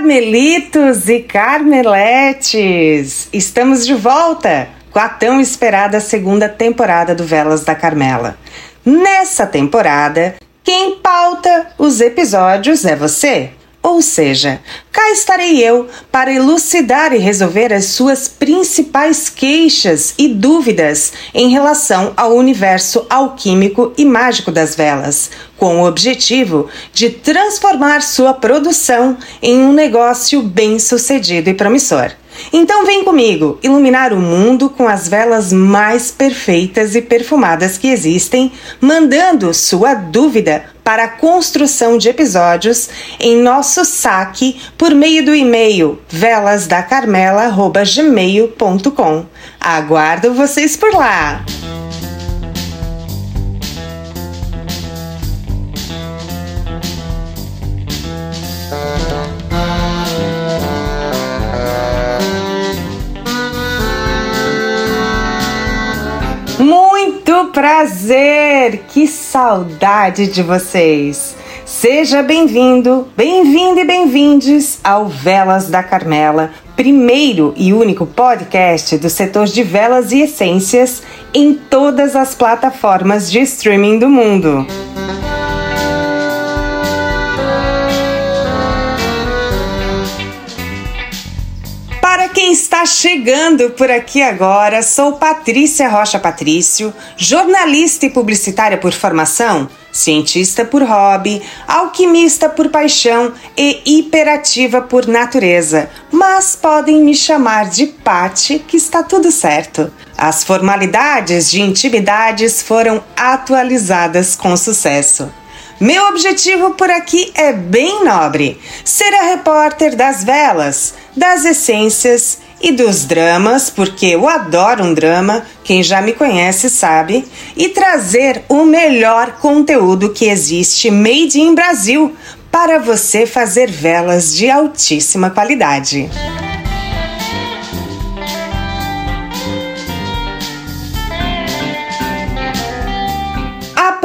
Carmelitos e Carmeletes! Estamos de volta com a tão esperada segunda temporada do Velas da Carmela. Nessa temporada, quem pauta os episódios é você. Ou seja, cá estarei eu para elucidar e resolver as suas principais queixas e dúvidas em relação ao universo alquímico e mágico das velas, com o objetivo de transformar sua produção em um negócio bem-sucedido e promissor. Então vem comigo iluminar o mundo com as velas mais perfeitas e perfumadas que existem, mandando sua dúvida para a construção de episódios em nosso saque por meio do e-mail velasdacarmela@gmail.com. Aguardo vocês por lá. Prazer! Que saudade de vocês! Seja bem-vindo, bem-vindo e bem-vindes ao Velas da Carmela, primeiro e único podcast do setor de velas e essências em todas as plataformas de streaming do mundo. Está chegando por aqui agora, sou Patrícia Rocha Patrício, jornalista e publicitária por formação, cientista por hobby, alquimista por paixão e hiperativa por natureza, mas podem me chamar de Pati, que está tudo certo. As formalidades de intimidades foram atualizadas com sucesso. Meu objetivo por aqui é bem nobre: ser a repórter das velas, das essências e dos dramas, porque eu adoro um drama, quem já me conhece sabe, e trazer o melhor conteúdo que existe made in Brasil para você fazer velas de altíssima qualidade.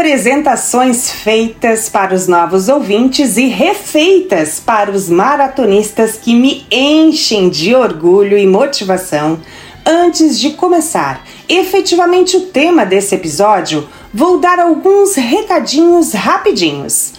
Apresentações feitas para os novos ouvintes e refeitas para os maratonistas que me enchem de orgulho e motivação. Antes de começar efetivamente o tema desse episódio, vou dar alguns recadinhos rapidinhos.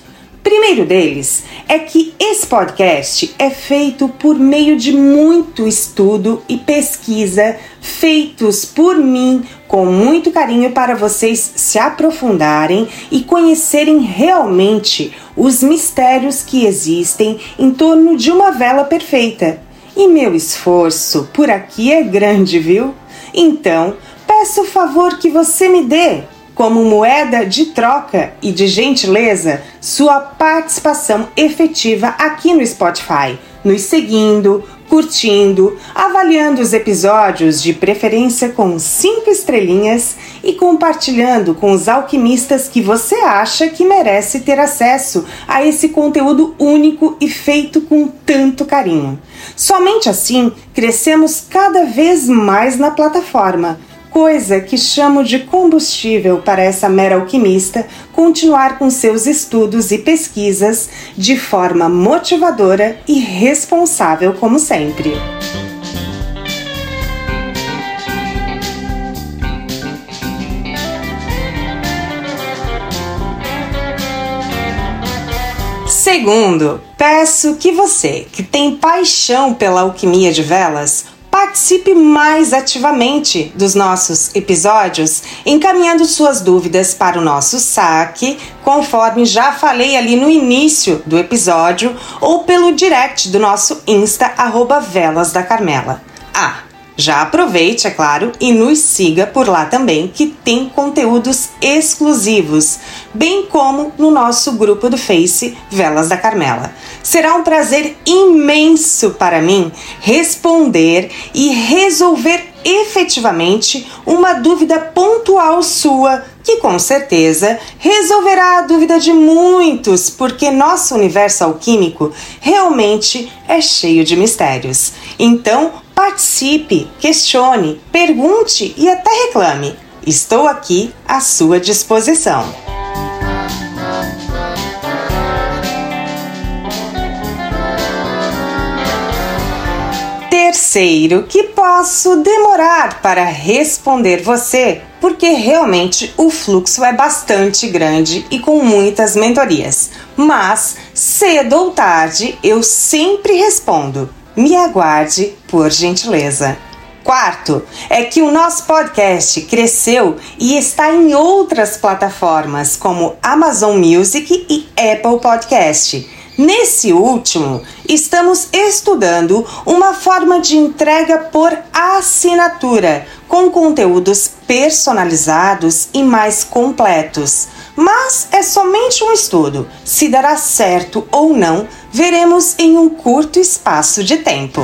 Primeiro deles é que esse podcast é feito por meio de muito estudo e pesquisa feitos por mim com muito carinho para vocês se aprofundarem e conhecerem realmente os mistérios que existem em torno de uma vela perfeita. E meu esforço por aqui é grande, viu? Então, peço o favor que você me dê como moeda de troca e de gentileza sua participação efetiva aqui no Spotify, nos seguindo, curtindo, avaliando os episódios de preferência com cinco estrelinhas e compartilhando com os alquimistas que você acha que merece ter acesso a esse conteúdo único e feito com tanto carinho. Somente assim crescemos cada vez mais na plataforma coisa que chamo de combustível para essa mera alquimista continuar com seus estudos e pesquisas de forma motivadora e responsável, como sempre. Segundo, peço que você, que tem paixão pela alquimia de velas, Participe mais ativamente dos nossos episódios, encaminhando suas dúvidas para o nosso saque, conforme já falei ali no início do episódio, ou pelo direct do nosso Insta, arroba Velas da Carmela. Ah, já aproveite, é claro, e nos siga por lá também, que tem conteúdos exclusivos, bem como no nosso grupo do Face Velas da Carmela. Será um prazer imenso para mim responder e resolver efetivamente uma dúvida pontual sua, que com certeza resolverá a dúvida de muitos, porque nosso universo alquímico realmente é cheio de mistérios. Então, Participe, questione, pergunte e até reclame. Estou aqui à sua disposição. terceiro que posso demorar para responder você, porque realmente o fluxo é bastante grande e com muitas mentorias. Mas cedo ou tarde eu sempre respondo. Me aguarde, por gentileza. Quarto, é que o nosso podcast cresceu e está em outras plataformas como Amazon Music e Apple Podcast. Nesse último, estamos estudando uma forma de entrega por assinatura, com conteúdos personalizados e mais completos. Mas é somente um estudo. Se dará certo ou não, veremos em um curto espaço de tempo.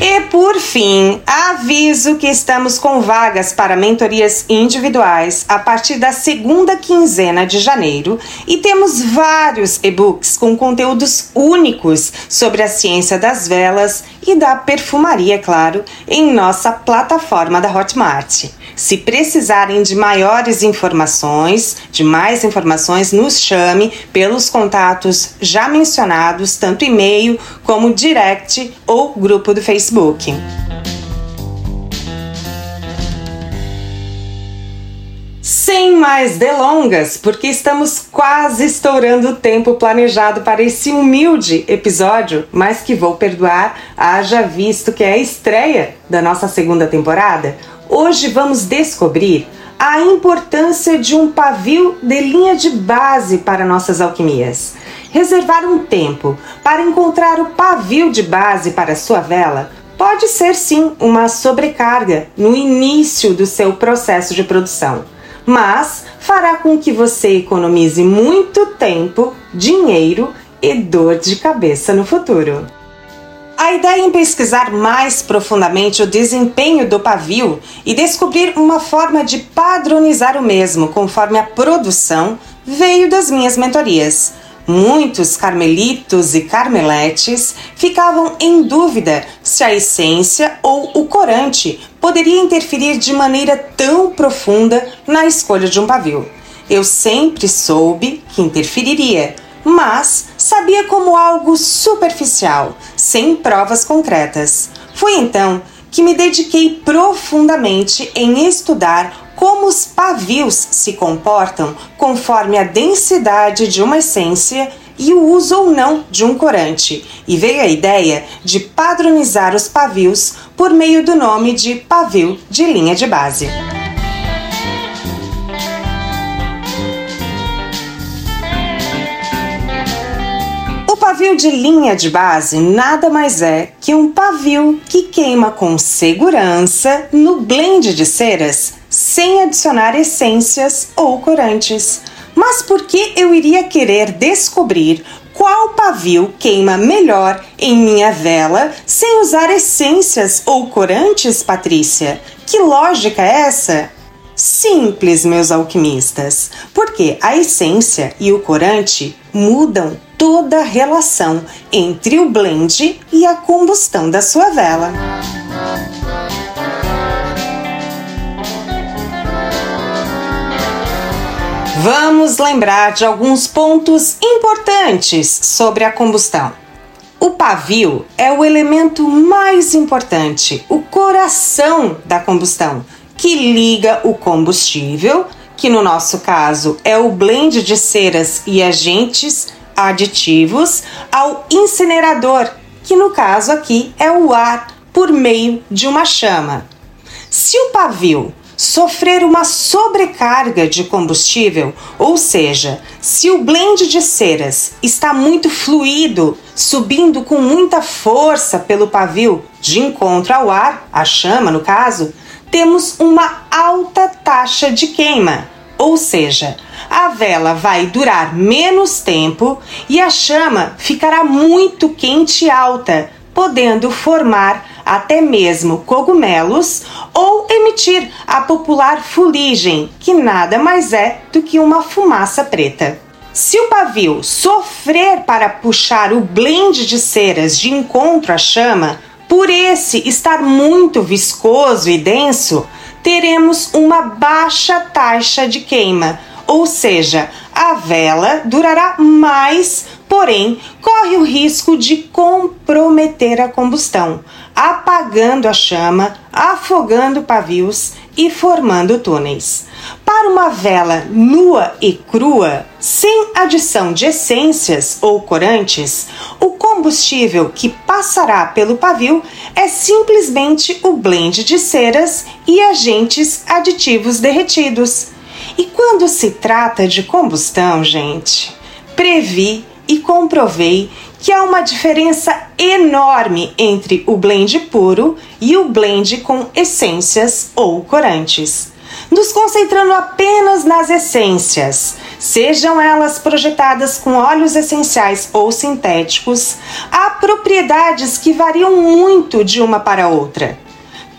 E por fim, aviso que estamos com vagas para mentorias individuais a partir da segunda quinzena de janeiro e temos vários e-books com conteúdos únicos sobre a ciência das velas e da perfumaria, claro, em nossa plataforma da Hotmart. Se precisarem de maiores informações, de mais informações, nos chame pelos contatos já mencionados, tanto e-mail como direct ou grupo do Facebook. Sem mais delongas, porque estamos quase estourando o tempo planejado para esse humilde episódio, mas que vou perdoar, haja visto que é a estreia da nossa segunda temporada. Hoje vamos descobrir a importância de um pavio de linha de base para nossas alquimias. Reservar um tempo para encontrar o pavio de base para sua vela pode ser sim uma sobrecarga no início do seu processo de produção, mas fará com que você economize muito tempo, dinheiro e dor de cabeça no futuro. A ideia em pesquisar mais profundamente o desempenho do pavio e descobrir uma forma de padronizar o mesmo conforme a produção veio das minhas mentorias. Muitos carmelitos e carmeletes ficavam em dúvida se a essência ou o corante poderia interferir de maneira tão profunda na escolha de um pavio. Eu sempre soube que interferiria, mas sabia como algo superficial, sem provas concretas. Foi então que me dediquei profundamente em estudar como os pavios se comportam conforme a densidade de uma essência e o uso ou não de um corante, e veio a ideia de padronizar os pavios por meio do nome de pavio de linha de base. pavio de linha de base nada mais é que um pavio que queima com segurança no blend de ceras, sem adicionar essências ou corantes. Mas por que eu iria querer descobrir qual pavio queima melhor em minha vela sem usar essências ou corantes, Patrícia? Que lógica é essa? Simples, meus alquimistas, porque a essência e o corante mudam toda a relação entre o blend e a combustão da sua vela. Vamos lembrar de alguns pontos importantes sobre a combustão. O pavio é o elemento mais importante, o coração da combustão, que liga o combustível, que no nosso caso é o blend de ceras e agentes aditivos, ao incinerador, que no caso aqui é o ar por meio de uma chama. Se o pavio sofrer uma sobrecarga de combustível, ou seja, se o blend de ceras está muito fluido, subindo com muita força pelo pavio de encontro ao ar, a chama no caso, temos uma alta taxa de queima, ou seja, a vela vai durar menos tempo e a chama ficará muito quente e alta, podendo formar até mesmo cogumelos ou emitir a popular fuligem, que nada mais é do que uma fumaça preta. Se o pavio sofrer para puxar o blend de ceras de encontro à chama, por esse estar muito viscoso e denso, teremos uma baixa taxa de queima, ou seja, a vela durará mais porém corre o risco de comprometer a combustão, apagando a chama, afogando pavios e formando túneis. Para uma vela nua e crua, sem adição de essências ou corantes, o combustível que passará pelo pavio é simplesmente o blend de ceras e agentes aditivos derretidos. E quando se trata de combustão, gente, previ e comprovei que há uma diferença enorme entre o blend puro e o blend com essências ou corantes. Nos concentrando apenas nas essências, sejam elas projetadas com óleos essenciais ou sintéticos, há propriedades que variam muito de uma para outra.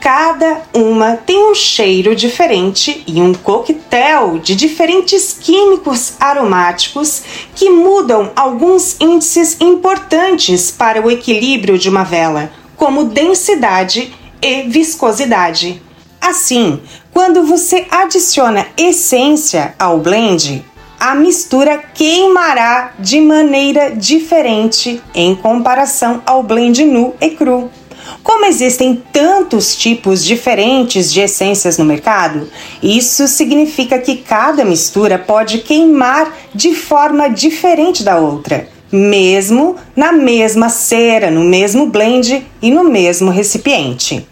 Cada uma tem um cheiro diferente e um coquetel de diferentes químicos aromáticos que mudam alguns índices importantes para o equilíbrio de uma vela, como densidade e viscosidade. Assim, quando você adiciona essência ao blend, a mistura queimará de maneira diferente em comparação ao blend nu e cru. Como existem tantos tipos diferentes de essências no mercado, isso significa que cada mistura pode queimar de forma diferente da outra, mesmo na mesma cera, no mesmo blend e no mesmo recipiente.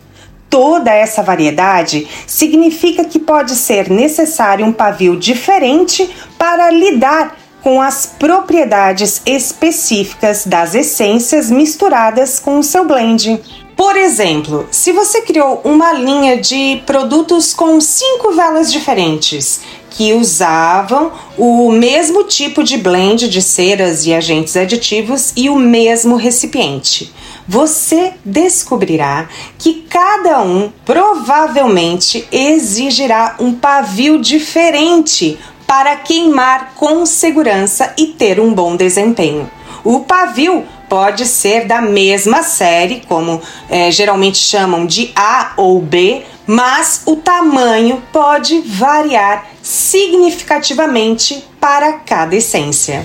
Toda essa variedade significa que pode ser necessário um pavio diferente para lidar com as propriedades específicas das essências misturadas com o seu blend. Por exemplo, se você criou uma linha de produtos com cinco velas diferentes que usavam o mesmo tipo de blend de ceras e agentes aditivos e o mesmo recipiente, você descobrirá que cada um provavelmente exigirá um pavio diferente para queimar com segurança e ter um bom desempenho. O pavio pode ser da mesma série, como é, geralmente chamam de A ou B, mas o tamanho pode variar significativamente para cada essência.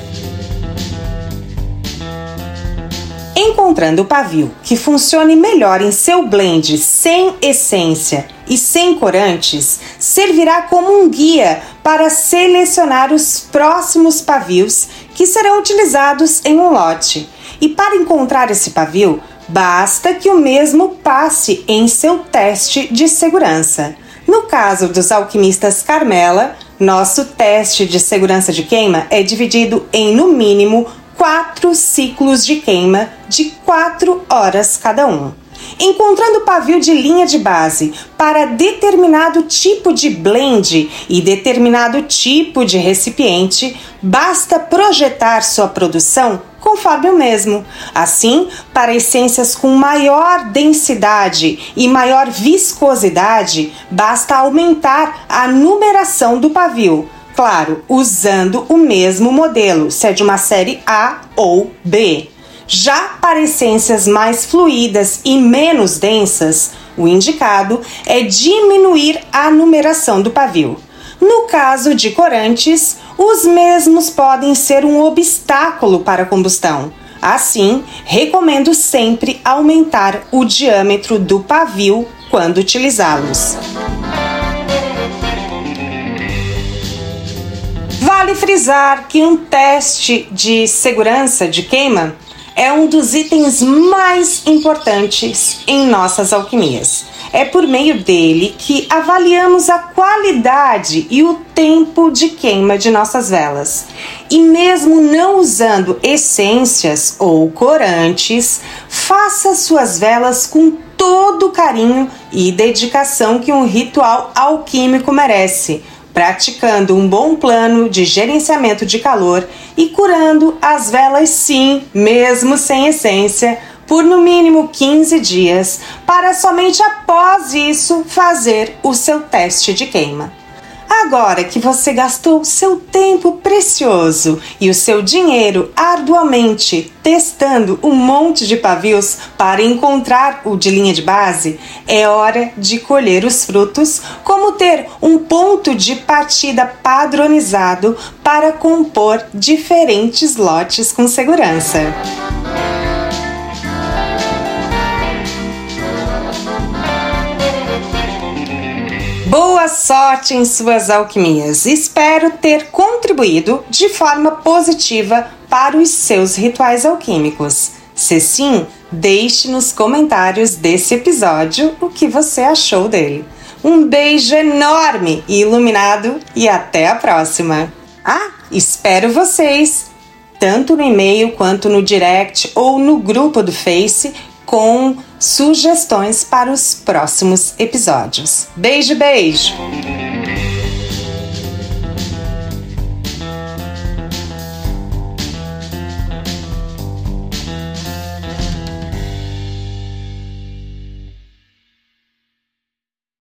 Encontrando o pavio que funcione melhor em seu blend sem essência e sem corantes, servirá como um guia para selecionar os próximos pavios que serão utilizados em um lote. E para encontrar esse pavio, basta que o mesmo passe em seu teste de segurança. No caso dos alquimistas Carmela, nosso teste de segurança de queima é dividido em no mínimo quatro ciclos de queima de quatro horas cada um. Encontrando pavio de linha de base para determinado tipo de blend e determinado tipo de recipiente, basta projetar sua produção conforme o mesmo. Assim, para essências com maior densidade e maior viscosidade, basta aumentar a numeração do pavio claro, usando o mesmo modelo, se é de uma série A ou B. Já para essências mais fluídas e menos densas, o indicado é diminuir a numeração do pavio. No caso de corantes, os mesmos podem ser um obstáculo para a combustão. Assim, recomendo sempre aumentar o diâmetro do pavio quando utilizá-los. Vale frisar que um teste de segurança de queima é um dos itens mais importantes em nossas alquimias. É por meio dele que avaliamos a qualidade e o tempo de queima de nossas velas. E mesmo não usando essências ou corantes, faça suas velas com todo o carinho e dedicação que um ritual alquímico merece praticando um bom plano de gerenciamento de calor e curando as velas sim, mesmo sem essência, por no mínimo 15 dias, para somente após isso fazer o seu teste de queima. Agora que você gastou seu tempo precioso e o seu dinheiro arduamente testando um monte de pavios para encontrar o de linha de base, é hora de colher os frutos, como ter um ponto de partida padronizado para compor diferentes lotes com segurança. Boa sorte em suas alquimias. Espero ter contribuído de forma positiva para os seus rituais alquímicos. Se sim, deixe nos comentários desse episódio o que você achou dele. Um beijo enorme e iluminado e até a próxima. Ah, espero vocês, tanto no e-mail quanto no direct ou no grupo do Face com sugestões para os próximos episódios. Beijo, beijo!